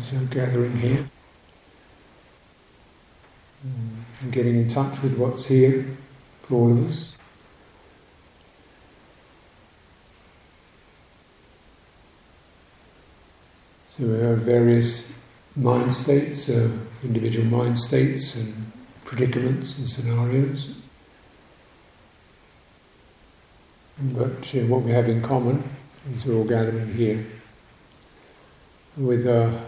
So gathering here, and getting in touch with what's here for all of us. So we have various mind states, uh, individual mind states and predicaments and scenarios. But uh, what we have in common is we're all gathering here with a,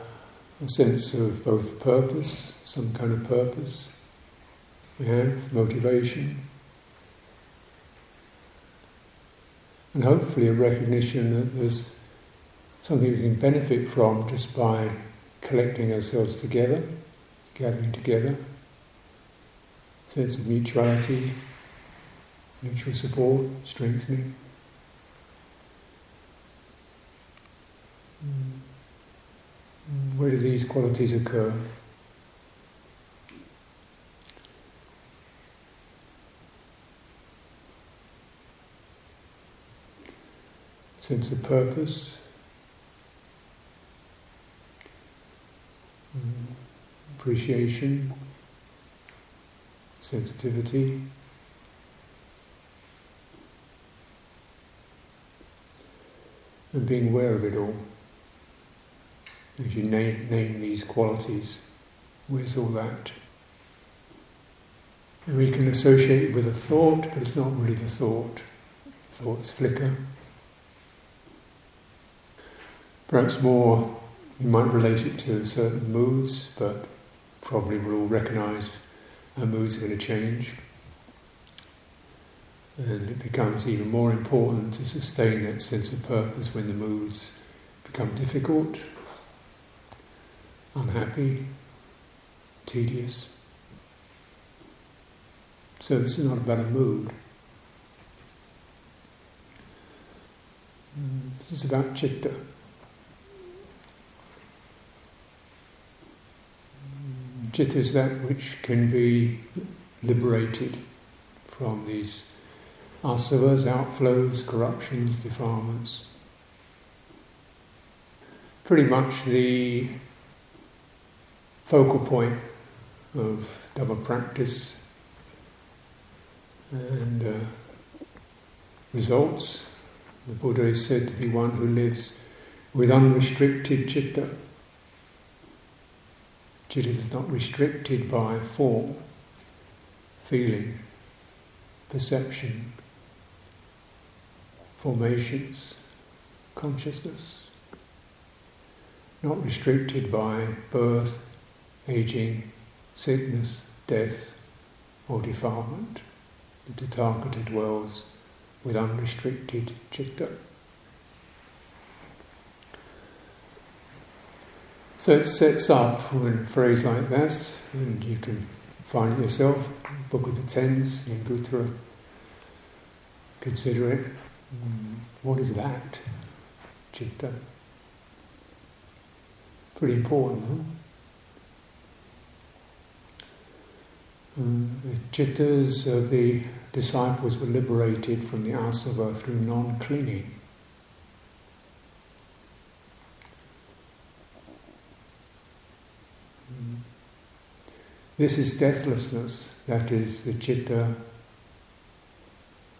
a sense of both purpose, some kind of purpose. We have motivation, and hopefully a recognition that there's something we can benefit from just by collecting ourselves together, gathering together, sense of mutuality, mutual support, strengthening. Mm. Where do these qualities occur? Sense of purpose, hmm. appreciation, sensitivity. And being aware of it all. As you name, name these qualities, where's all that? And we can associate it with a thought, but it's not really the thought. Thoughts flicker. Perhaps more, you might relate it to certain moods, but probably we'll all recognise our moods are going to change. And it becomes even more important to sustain that sense of purpose when the moods become difficult, unhappy, tedious. So this is not about a mood. This is about citta. Citta is that which can be liberated from these asavas, outflows, corruptions, defilements. Pretty much the focal point of Dhamma practice and uh, results. The Buddha is said to be one who lives with unrestricted citta. Citta is not restricted by form, feeling, perception, formations, consciousness. Not restricted by birth, aging, sickness, death, or defilement. The Tathagata dwells with unrestricted citta. So it sets up with a phrase like that, and you can find it yourself, Book of the Tens, in Anguttara. Consider it. What is that? Citta. Pretty important, huh? Um, the cittas of the disciples were liberated from the asava through non clinging. This is deathlessness, that is the citta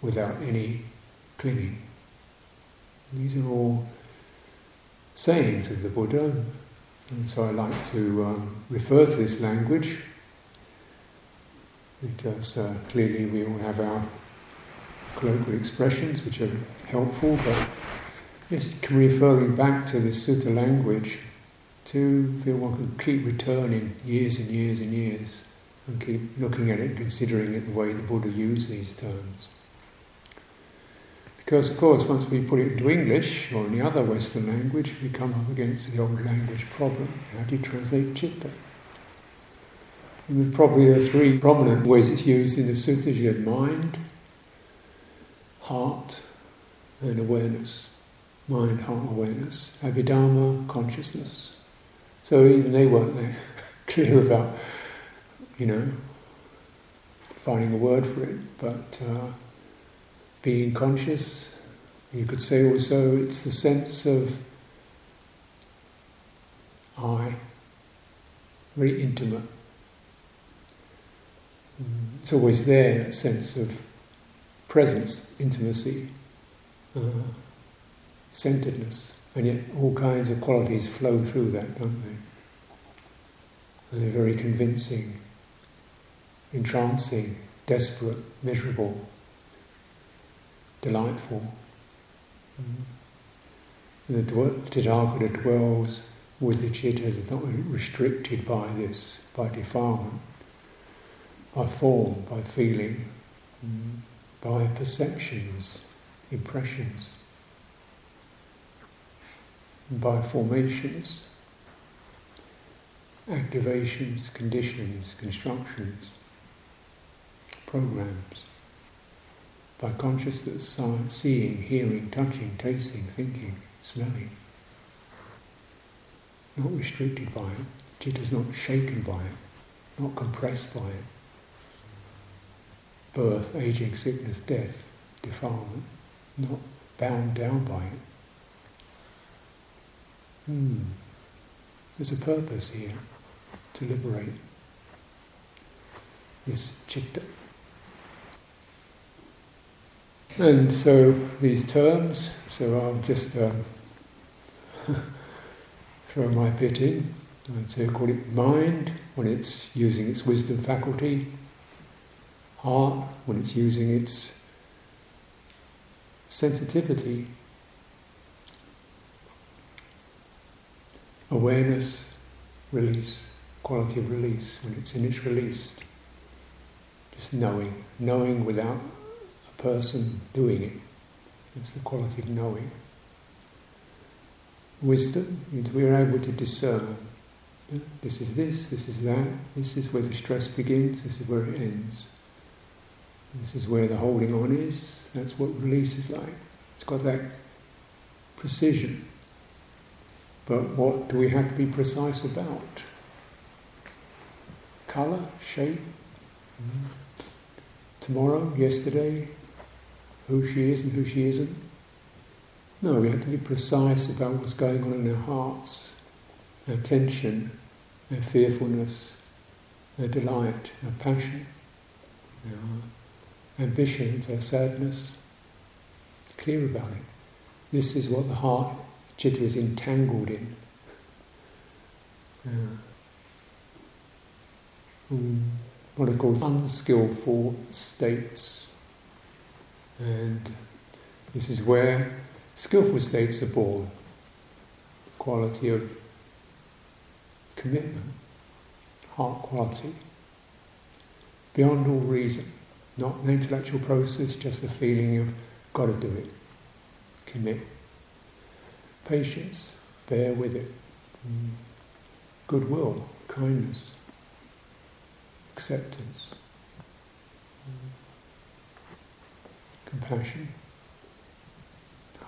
without any clinging. These are all sayings of the Buddha, and so I like to um, refer to this language because uh, clearly we all have our colloquial expressions which are helpful, but just referring back to the sutta language to feel one can keep returning years and years and years and keep looking at it, considering it the way the Buddha used these terms. Because, of course, once we put it into English or any other Western language, we come up against the old language problem. How do you translate citta? And probably the three prominent ways it's used in the suttas you mind, heart, and awareness. Mind, heart, awareness. Abhidhamma, consciousness. So even they weren't there, clear about, you know, finding a word for it. But uh, being conscious, you could say also it's the sense of I, very intimate. Mm, it's always there, sense of presence, intimacy, uh, centeredness, and yet all kinds of qualities flow through that, don't they? And they're very convincing, entrancing, desperate, miserable, delightful. Mm. The Tathagata dwells with the citta is not restricted by this, by defilement, by form, by feeling, by perceptions, impressions, by formations, activations, conditions, constructions programs by consciousness, seeing, hearing, touching, tasting, thinking, smelling. Not restricted by it, Citta is not shaken by it, not compressed by it. Birth, aging, sickness, death, defilement, not bound down by it. Hmm. There's a purpose here to liberate this citta. And so these terms, so I'll just um, throw my bit in. I'd say call it mind when it's using its wisdom faculty, heart when it's using its sensitivity, awareness, release, quality of release when it's in its released. Just knowing, knowing without a person doing it. It's the quality of knowing. Wisdom is we're able to discern. This is this, this is that, this is where the stress begins, this is where it ends. This is where the holding on is, that's what release is like. It's got that precision. But what do we have to be precise about? Colour, shape, mm-hmm. tomorrow, yesterday, who she is and who she isn't. No, we have to be precise about what's going on in our hearts, our tension, our fearfulness, our delight, our passion, our ambitions, our sadness. Clear about it. This is what the heart, citta, is entangled in. Um, what are called unskillful states and this is where skillful states are born. Quality of commitment, heart quality, beyond all reason, not an intellectual process, just the feeling of got to do it, commit. Patience, bear with it. Mm. Goodwill, kindness, acceptance. Mm compassion,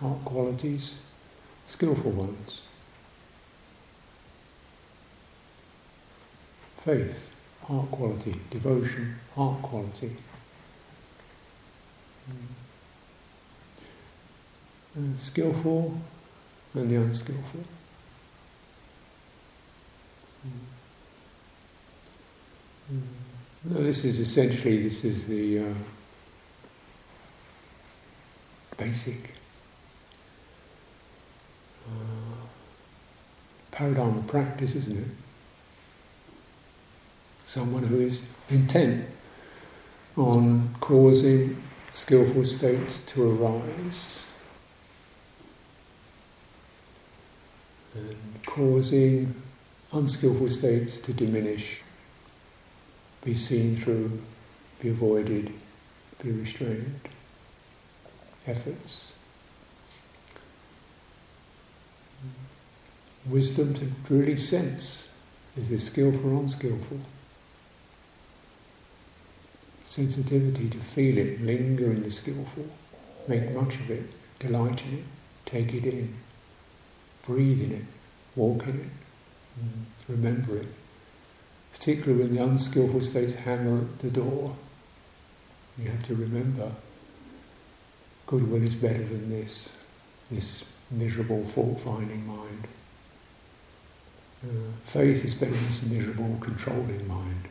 heart qualities, skillful ones. Faith, heart quality, devotion, heart quality. And uh, skillful and the unskillful. Mm. No, this is essentially this is the uh, basic uh, paradigm of practice, isn't it? Someone who is intent on causing skillful states to arise and causing unskillful states to diminish, be seen through, be avoided, be restrained efforts. Wisdom to really sense is this skillful or unskillful? Sensitivity to feel it, linger in the skillful, make much of it, delight in it, take it in, breathe in it, walk in it, mm, remember it. Particularly when the unskillful states hammer at the door, you have to remember goodwill is better than this, this miserable fault finding mind. Uh, faith is better than this miserable, controlling mind.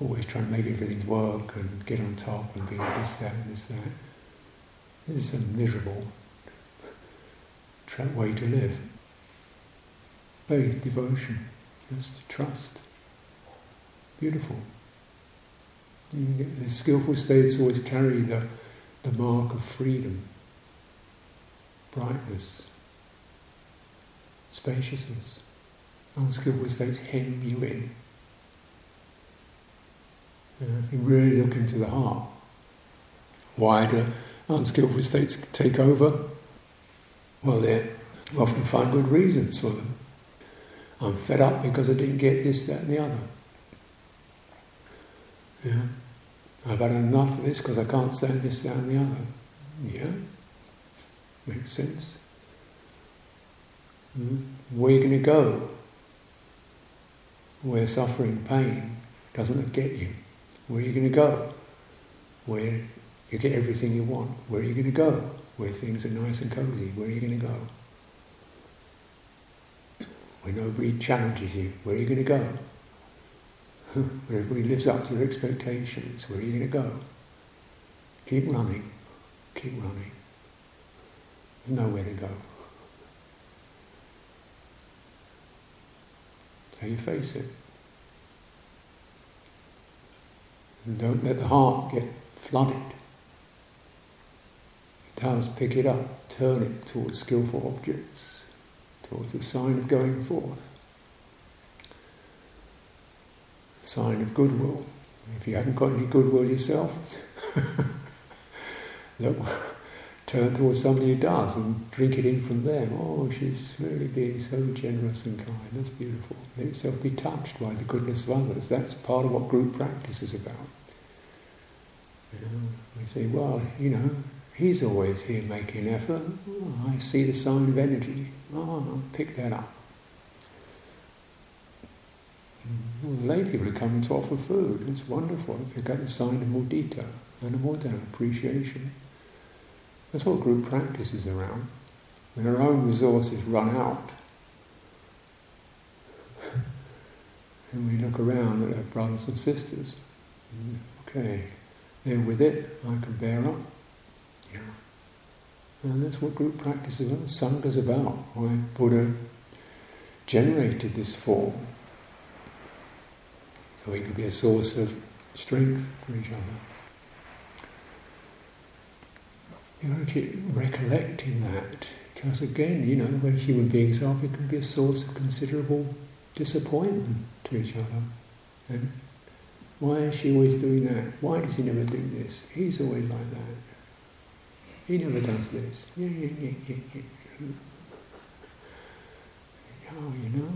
Always trying to make everything work and get on top and be this, that, and this, that. This is a miserable way to live. Faith, devotion, just trust. Beautiful. The skillful states always carry the, the mark of freedom, brightness, spaciousness. Unskillful states hem you in. If you really look into the heart, why do unskillful states take over? Well, they often find good reasons for them. I'm fed up because I didn't get this, that, and the other. Yeah. I've had enough of this because I can't stand this, that, and the other. Yeah. Makes sense. Mm. Where are you going to go? Where suffering, pain doesn't get you. Where are you going to go? Where you get everything you want. Where are you going to go? Where things are nice and cozy. Where are you going to go? Where nobody challenges you. Where are you going to go? Where everybody lives up to your expectations. Where are you going to go? Keep running. Keep running. There's nowhere to go. So you face it. And don't let the heart get flooded. It does pick it up, turn it towards skillful objects, towards the sign of going forth. The sign of goodwill. If you haven't got any goodwill yourself, look turn towards somebody who does and drink it in from them. Oh, she's really being so generous and kind. That's beautiful. Let yourself be touched by the goodness of others. That's part of what group practice is about. We say, well, you know, he's always here making an effort. Oh, I see the sign of energy. Oh, I'll pick that up. The lay people are coming to offer food. It's wonderful if you get the sign of mudita more appreciation. That's what group practice is around. When our own resources run out, and we look around at our brothers and sisters, okay, they're with it, I can bear up. Yeah. And that's what group practice is about. Sangha is about. Why Buddha generated this form. So we could be a source of strength for each other. You've got to keep recollecting that. Because again, you know, way human beings are, it can be a source of considerable disappointment to each other. And why is she always doing that? Why does he never do this? He's always like that. He never does this. Yeah, yeah, yeah, yeah, yeah. Oh, you know.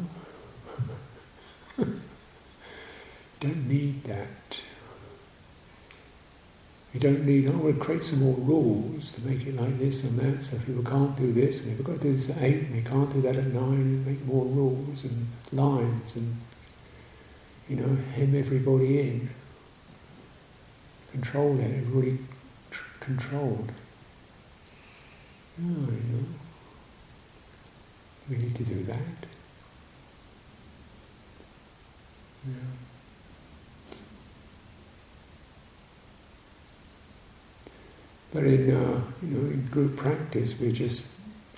Don't need that. You don't need, oh, we'll create some more rules to make it like this and that, so people can't do this, and they've got to do this at 8, and they can't do that at 9, and make more rules and lines, and, you know, hem everybody in. Control everybody tr- controlled. Oh, you know, we need to do that. Yeah. But in, uh, you know, in group practice, we're just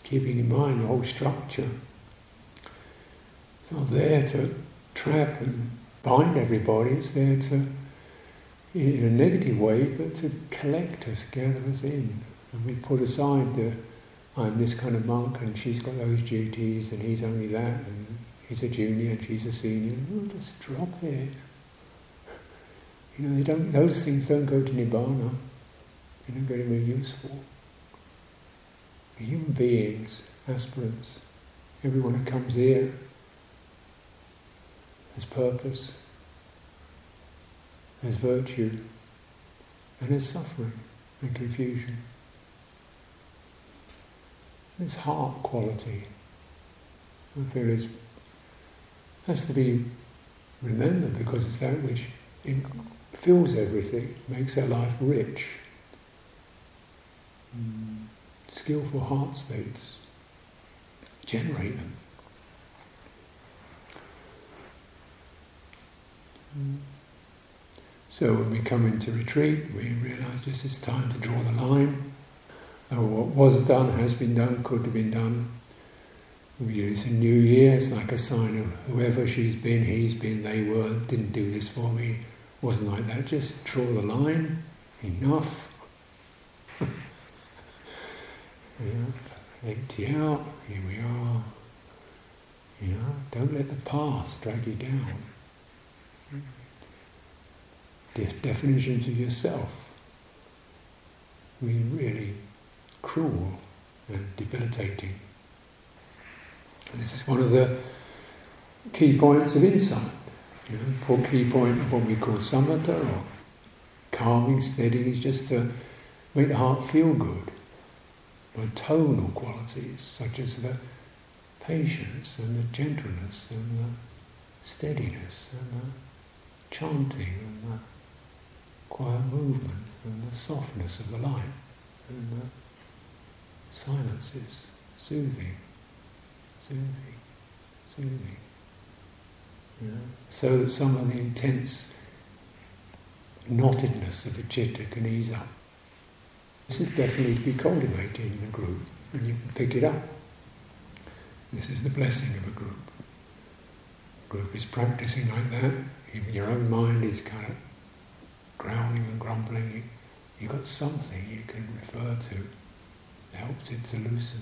keeping in mind the whole structure. It's not there to trap and bind everybody, it's there to, in a negative way, but to collect us, gather us in. And we put aside the, I'm this kind of monk and she's got those duties and he's only that and he's a junior and she's a senior. We'll just drop it. You know, they don't, those things don't go to Nibbana. They're not very, very useful. Human beings, aspirants, everyone who comes here has purpose, has virtue, and has suffering and confusion. This heart quality, I feel, is, has to be remembered because it's that which fills everything, makes our life rich mm. skillful heart states generate them. So when we come into retreat, we realise just it's time to draw the line. Oh, what was done has been done, could have been done. We do this in New Year, it's like a sign of whoever she's been, he's been, they were, didn't do this for me. Wasn't like that, just draw the line, enough. yeah, empty out, here we are. You know, don't let the past drag you down. The definitions of yourself be really cruel and debilitating. And this is one of the key points of insight. You know, key point of what we call samatha or calming, steadying is just to make the heart feel good. By tonal qualities such as the patience and the gentleness and the steadiness and the chanting and the quiet movement and the softness of the light and the silences, soothing, soothing, soothing. You know, so that some of the intense knottedness of the citta can ease up. This is definitely to be cultivated in a group, and you can pick it up. This is the blessing of a group. A group is practicing like that. Even your own mind is kind of growling and grumbling. You, you've got something you can refer to that helps it to loosen.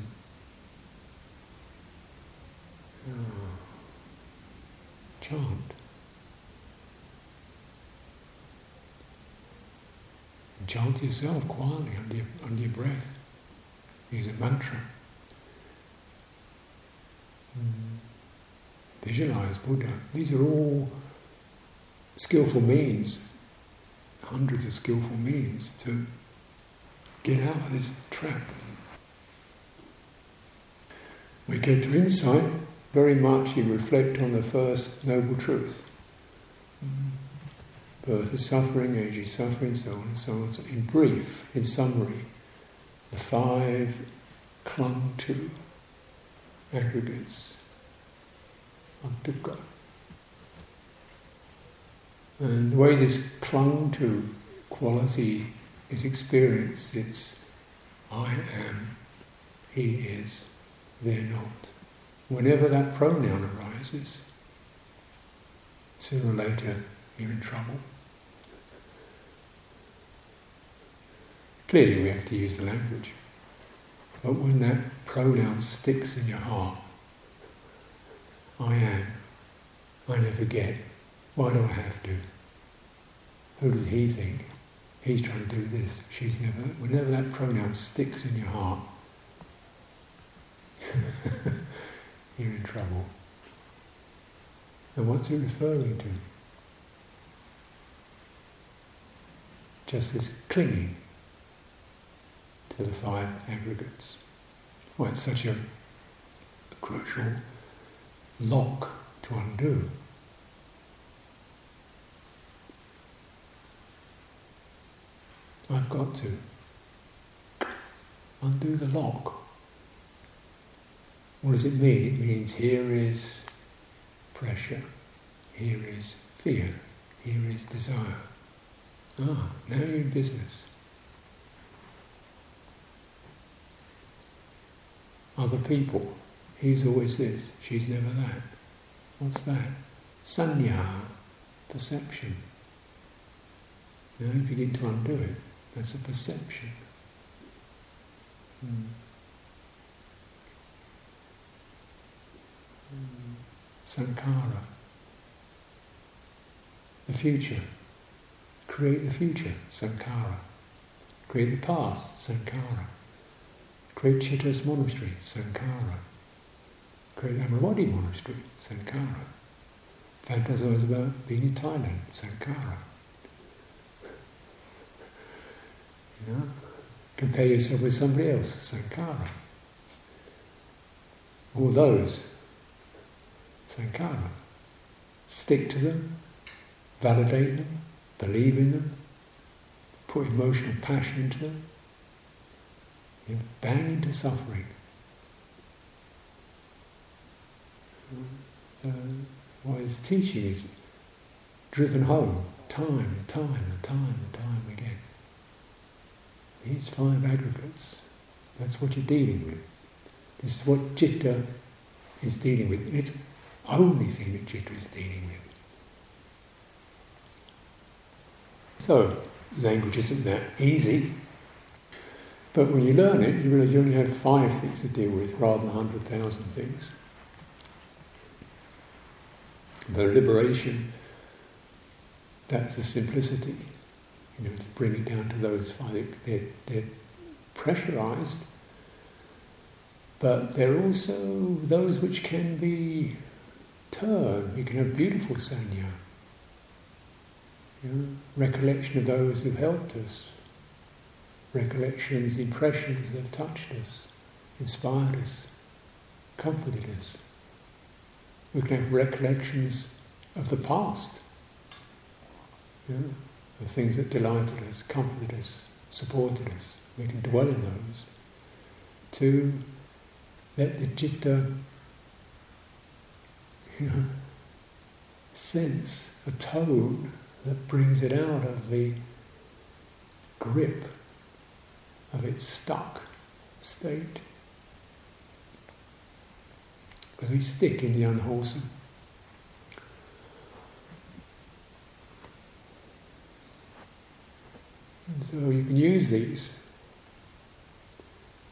Oh. Chant. And chant yourself quietly under your, under your breath. Use a mantra. Mm. Visualize Buddha. These are all skillful means, hundreds of skillful means to get out of this trap. We get to insight, very much you reflect on the first noble truth. Birth is suffering, age is suffering, so on and so on. So in brief, in summary, the five clung to aggregates of. And the way this clung to quality is experienced, it's I am, he is, they're not. Whenever that pronoun arises, sooner or later you're in trouble. Clearly we have to use the language. But when that pronoun sticks in your heart, I am, I never get, why do I have to? Who does he think? He's trying to do this, she's never. Whenever that pronoun sticks in your heart, you're in trouble. And what's it referring to? Just this clinging to the five aggregates. Well, it's such a, a crucial lock to undo. I've got to undo the lock. What does it mean? It means here is pressure, here is fear, here is desire. Ah, now you're in business. Other people, he's always this, she's never that. What's that? Sanya, perception. Now you begin to undo it. That's a perception. Mm. Sankhara. The future. Create the future, Sankhara. Create the past, Sankhara. Create Chithurst Monastery, Sankhara. Create Amaravati Monastery, sankhara. Fantasize about being in Thailand, sankhara. You know? Compare yourself with somebody else, sankhara. All those, sankhara. Stick to them, validate them, believe in them, put emotional passion into them, you bang into suffering. So what his teaching is driven home time and time and time and time again. These five aggregates, that's what you're dealing with. This is what citta is dealing with. It's only thing that citta is dealing with. So, language isn't that easy, but when you learn it, you realize you only have five things to deal with rather than 100,000 things. The liberation, that's the simplicity. You know, to bring it down to those five, they're, they're pressurized, but they're also those which can be turned. You can have beautiful sanya. You know, recollection of those who've helped us, recollections, impressions that have touched us, inspired us, comforted us. We can have recollections of the past, of things that delighted us, comforted us, supported us. We can dwell in those. To let the citta you know, sense a tone that brings it out of the grip of its stuck state. Because we stick in the unwholesome. And so you can use these.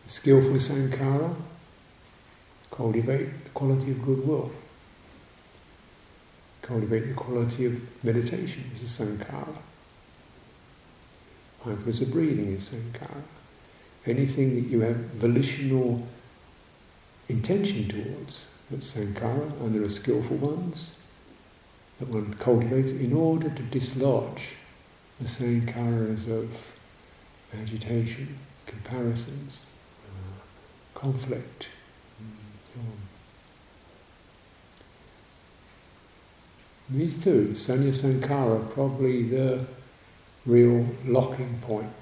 skillful sankhara, cultivate the quality of goodwill. Cultivate the quality of meditation is a sankhara. Mindfulness of breathing is sankhara. Anything that you have volitional intention towards, that's sankhara, and there are skillful ones that one cultivates in order to dislodge the same sankharas of agitation, comparisons, uh, conflict, so These two, Sanya Sankhara, probably the real locking point.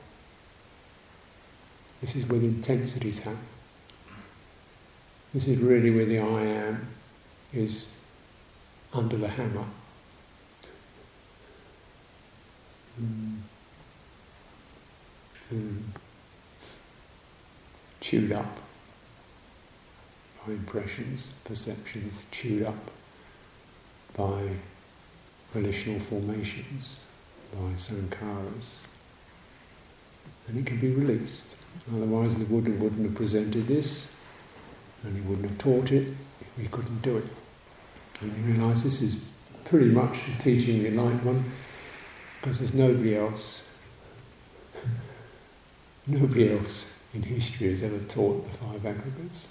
This is where the intensities happen. This is really where the I am is under the hammer. Chewed up by impressions, perceptions, chewed up by volitional formations, by sankharas. And it can be released. Otherwise the Buddha wouldn't have presented this, and he wouldn't have taught it we couldn't do it. And you realise this is pretty much the teaching of One, because there's nobody else, nobody else in history has ever taught the five aggregates.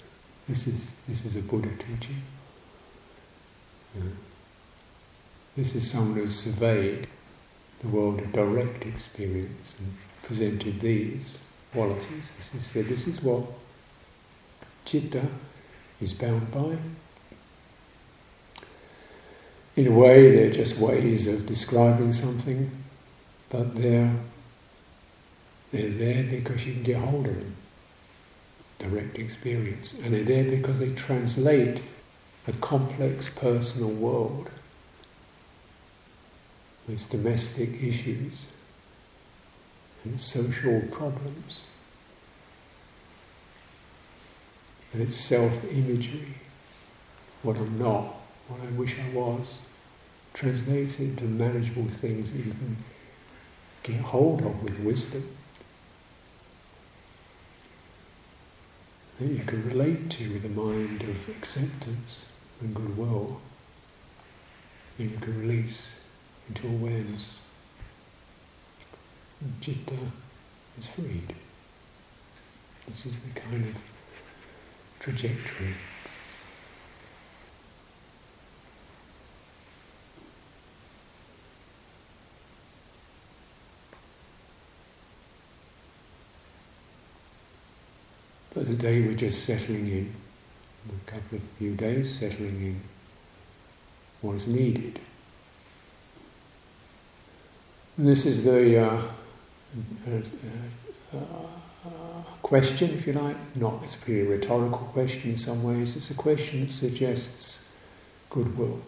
This is, this is a Buddha teaching. This is someone who's surveyed the world of direct experience and presented these qualities. This is said, this is what citta is bound by. In a way, they're just ways of describing something, but they're, they're there because you can get hold of them. Direct experience. And they're there because they translate a complex personal world with domestic issues and social problems. And it's self imagery, what I'm not, what I wish I was, translates into manageable things that you can get hold of with wisdom. That you can relate to with a mind of acceptance and goodwill. And you can release into awareness. And is freed. This is the kind of trajectory. But today we're just settling in, a couple of few days settling in what is needed. And this is the uh, uh, uh, question, if you like, not it's a rhetorical question in some ways, it's a question that suggests goodwill.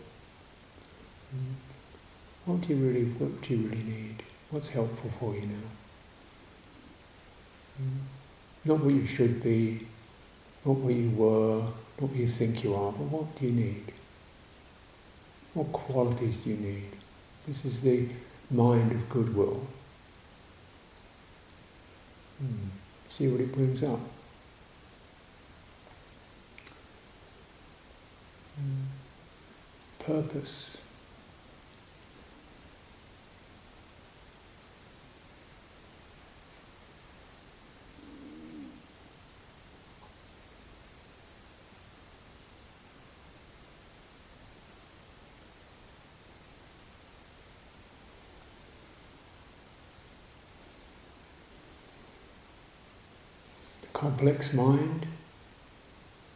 What do you really, what do you really need? What's helpful for you now? Not what you should be, not what you were, not what you think you are, but what do you need? What qualities do you need? This is the mind of goodwill. Hmm. See what it brings up. Hmm. Purpose. Complex mind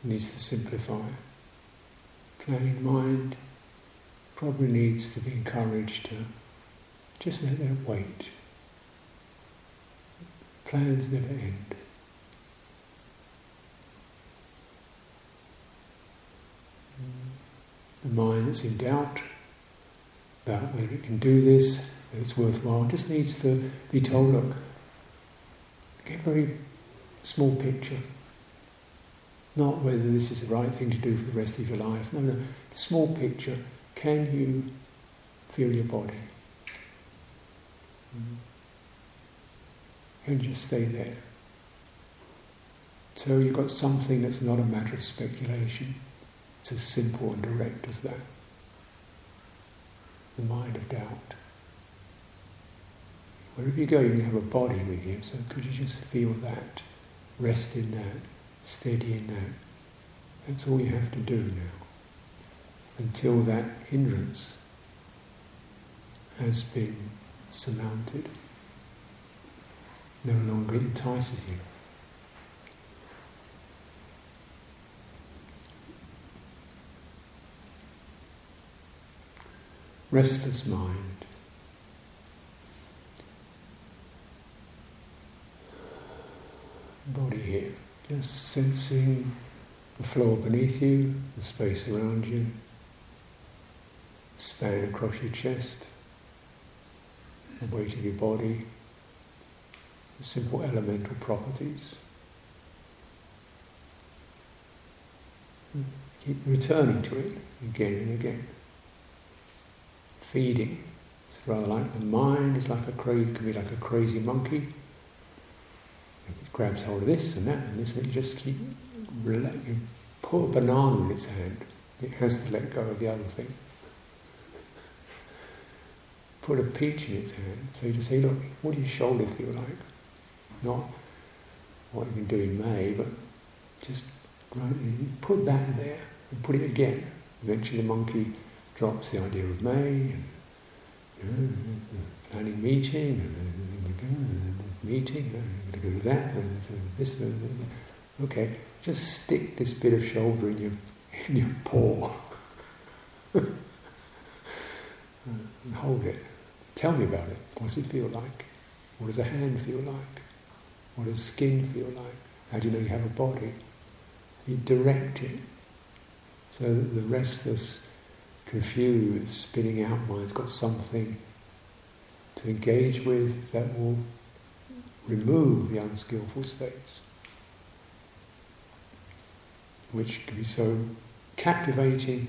needs to simplify. Planning mind probably needs to be encouraged to just let that wait. Plans never end. The mind that's in doubt about whether it can do this, whether it's worthwhile, just needs to be told, look, get very small picture. Not whether this is the right thing to do for the rest of your life. No, no. The small picture. Can you feel your body? Mm. And just stay there. So you've got something that's not a matter of speculation. It's as simple and direct as that. The mind of doubt. Wherever you go, you have a body with you, so could you just feel that? Rest in that, steady in that. That's all you have to do now. Until that hindrance has been surmounted, no longer entices you. Restless mind body here. Just sensing the floor beneath you, the space around you, span across your chest, the weight of your body, the simple elemental properties. Keep returning to it again and again. Feeding. It's rather like the mind is like a crazy, can be like a crazy monkey it grabs hold of this and that and this, and you just keep you put a banana in its hand. It has to let go of the other thing. Put a peach in its hand. So you just say, look, what do your shoulders feel like? Not what you can do in May, but just put that there and put it again. Eventually the monkey drops the idea of May and you know, planning meeting and meeting, I'm going to do that, and this, okay, just stick this bit of shoulder in your, in your paw and hold it. Tell me about it. What does it feel like? What does a hand feel like? What does skin feel like? How do you know you have a body? You direct it so that the restless, confused, spinning out mind's got something to engage with that will remove the unskillful states, which can be so captivating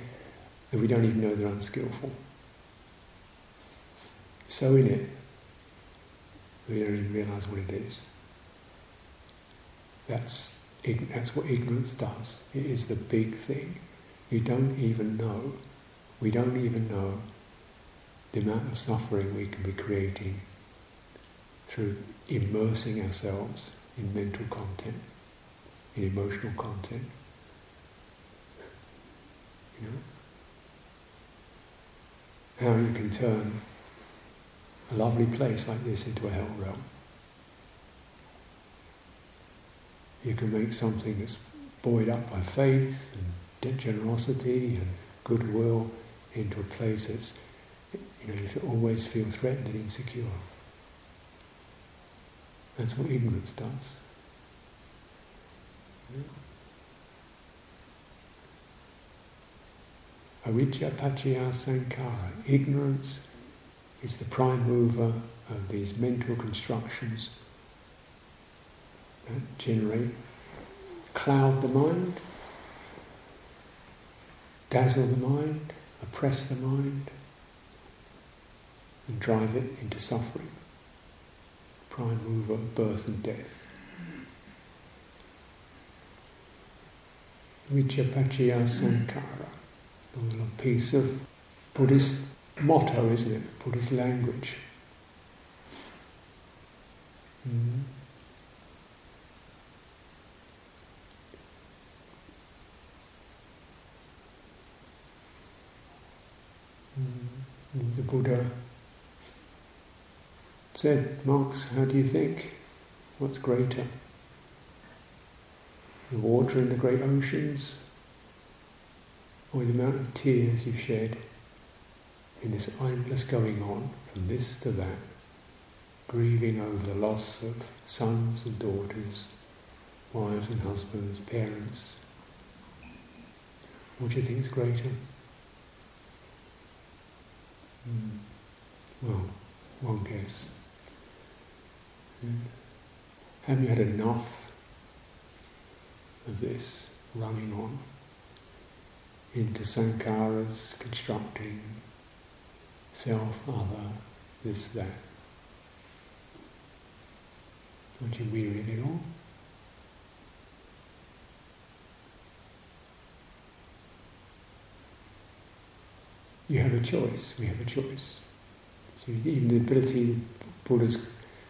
that we don't even know they're unskillful. So in it, we don't even realize what it is. That's, that's what ignorance does. It is the big thing. You don't even know, we don't even know the amount of suffering we can be creating through immersing ourselves in mental content, in emotional content. You know? How you can turn a lovely place like this into a hell realm. You can make something that's buoyed up by faith and generosity and goodwill into a place that's, you know, you always feel threatened and insecure. That's what ignorance does. Avijja sankhara. Ignorance is the prime mover of these mental constructions that generate, cloud the mind, dazzle the mind, oppress the mind, and drive it into suffering. Prime mover of birth and death. Vichapachya Sankhara, a little piece of Buddhist motto, isn't it? Buddhist language. Mm. Mm. The Buddha said, Monks, how do you think? What's greater? The water in the great oceans, or the amount of tears you shed in this endless going on from this to that, grieving over the loss of sons and daughters, wives and husbands, parents. What do you think is greater? Mm. Well, one guess. Mm. Have you had enough of this running on into sankharas, constructing self, other, this, that. Aren't you weary of it all? You have a choice, we have a choice. So even the ability, Buddha's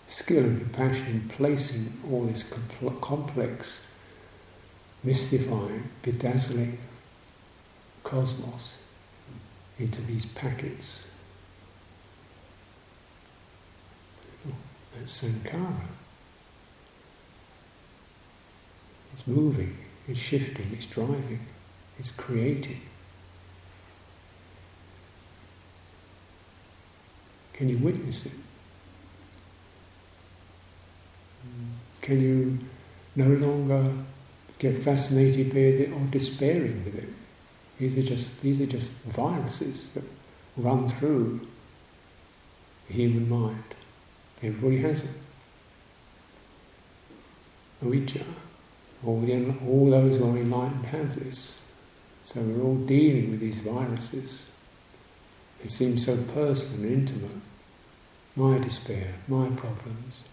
skill and compassion in placing all this complex, mystifying, bedazzling cosmos into these packets That's sankhara. It's moving, it's shifting, it's driving, it's creating. Can you witness it? Can you no longer get fascinated by it or despairing with it? These are just these are just viruses that run through the human mind. Everybody has it. Avijja. All, the, all those who are enlightened have this. So we're all dealing with these viruses. They seem so personal and intimate. My despair, my problems,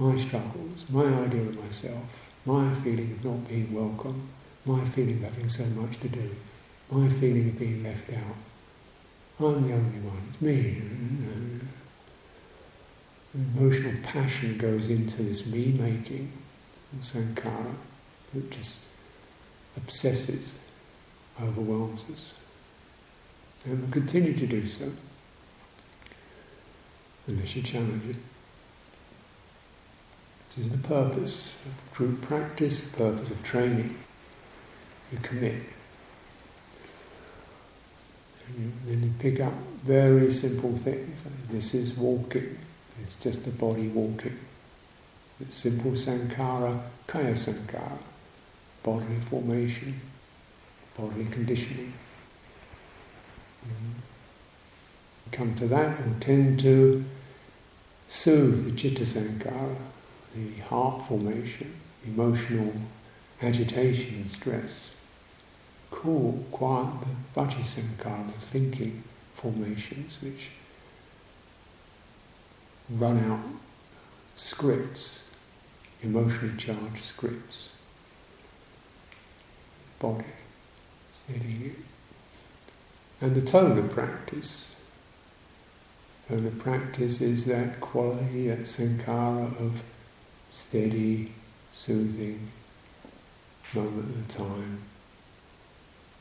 my struggles, my idea of myself, my feeling of not being welcome, my feeling of having so much to do, my feeling of being left out. I'm the only one, it's me The emotional passion goes into this me making, sankhara, that just obsesses, overwhelms us. And will continue to do so unless you challenge it. This is the purpose of group practice, the purpose of training. You commit. And you, then you pick up very simple things. This is walking. It's just the body walking. It's simple sankhara, kaya sankhara, bodily formation, bodily conditioning. Mm. Come to that, will tend to soothe the citta sankhara, the heart formation, emotional agitation and stress. Cool, quiet the vaci sankhara, thinking formations, which run out scripts, emotionally charged scripts. Body, steadying it. And the tone of practice. Tone of practice is that quality, that sankhara of steady, soothing, moment at a time.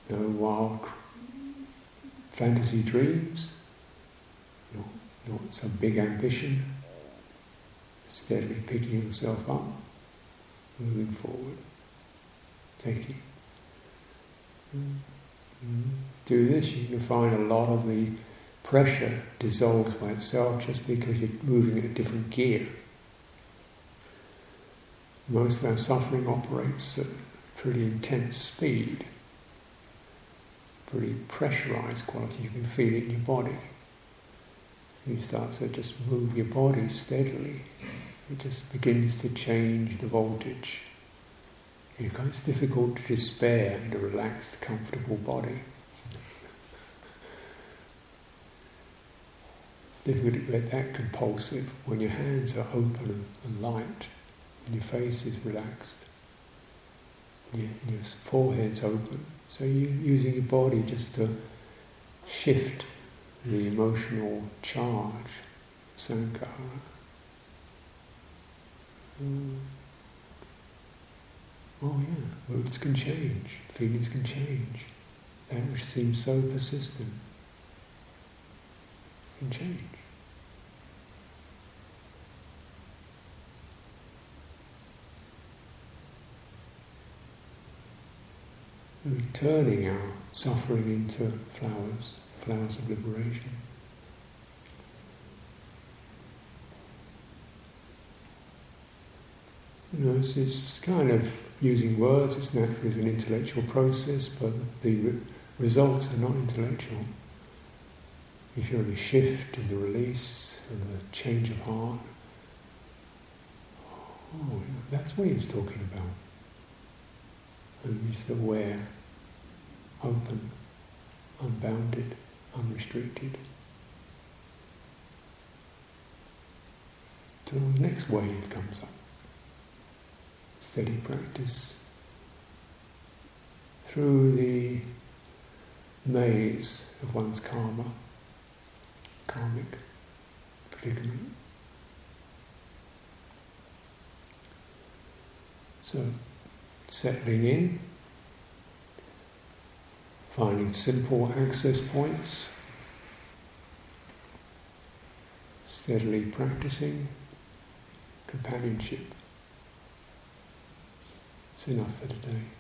No wild fantasy dreams, not some big ambition, steadily picking yourself up, moving forward, taking. Mm-hmm. Do this, you can find a lot of the pressure dissolves by itself just because you're moving at a different gear. Most of our suffering operates at pretty intense speed, pretty pressurized quality. You can feel it in your body You start to just move your body steadily. It just begins to change the voltage. It's difficult to despair in a relaxed, comfortable body. It's difficult to get that compulsive when your hands are open and light and your face is relaxed and your, and your forehead's open. So you're using your body just to shift the emotional charge, sankhara. Mm. Oh yeah, moods can change, feelings can change. That which seems so persistent can change. Turning our suffering into flowers, flowers of liberation. You know, it's, it's kind of using words, it's naturally an intellectual process, but the re- results are not intellectual. If you're in a shift and the release and the change of heart, oh, that's what he was talking about. And he's aware, open, unbounded, unrestricted. Till the next wave comes up steady practice through the maze of one's karma, karmic predicament. So, settling in, finding simple access points, steadily practicing companionship. It's enough for today.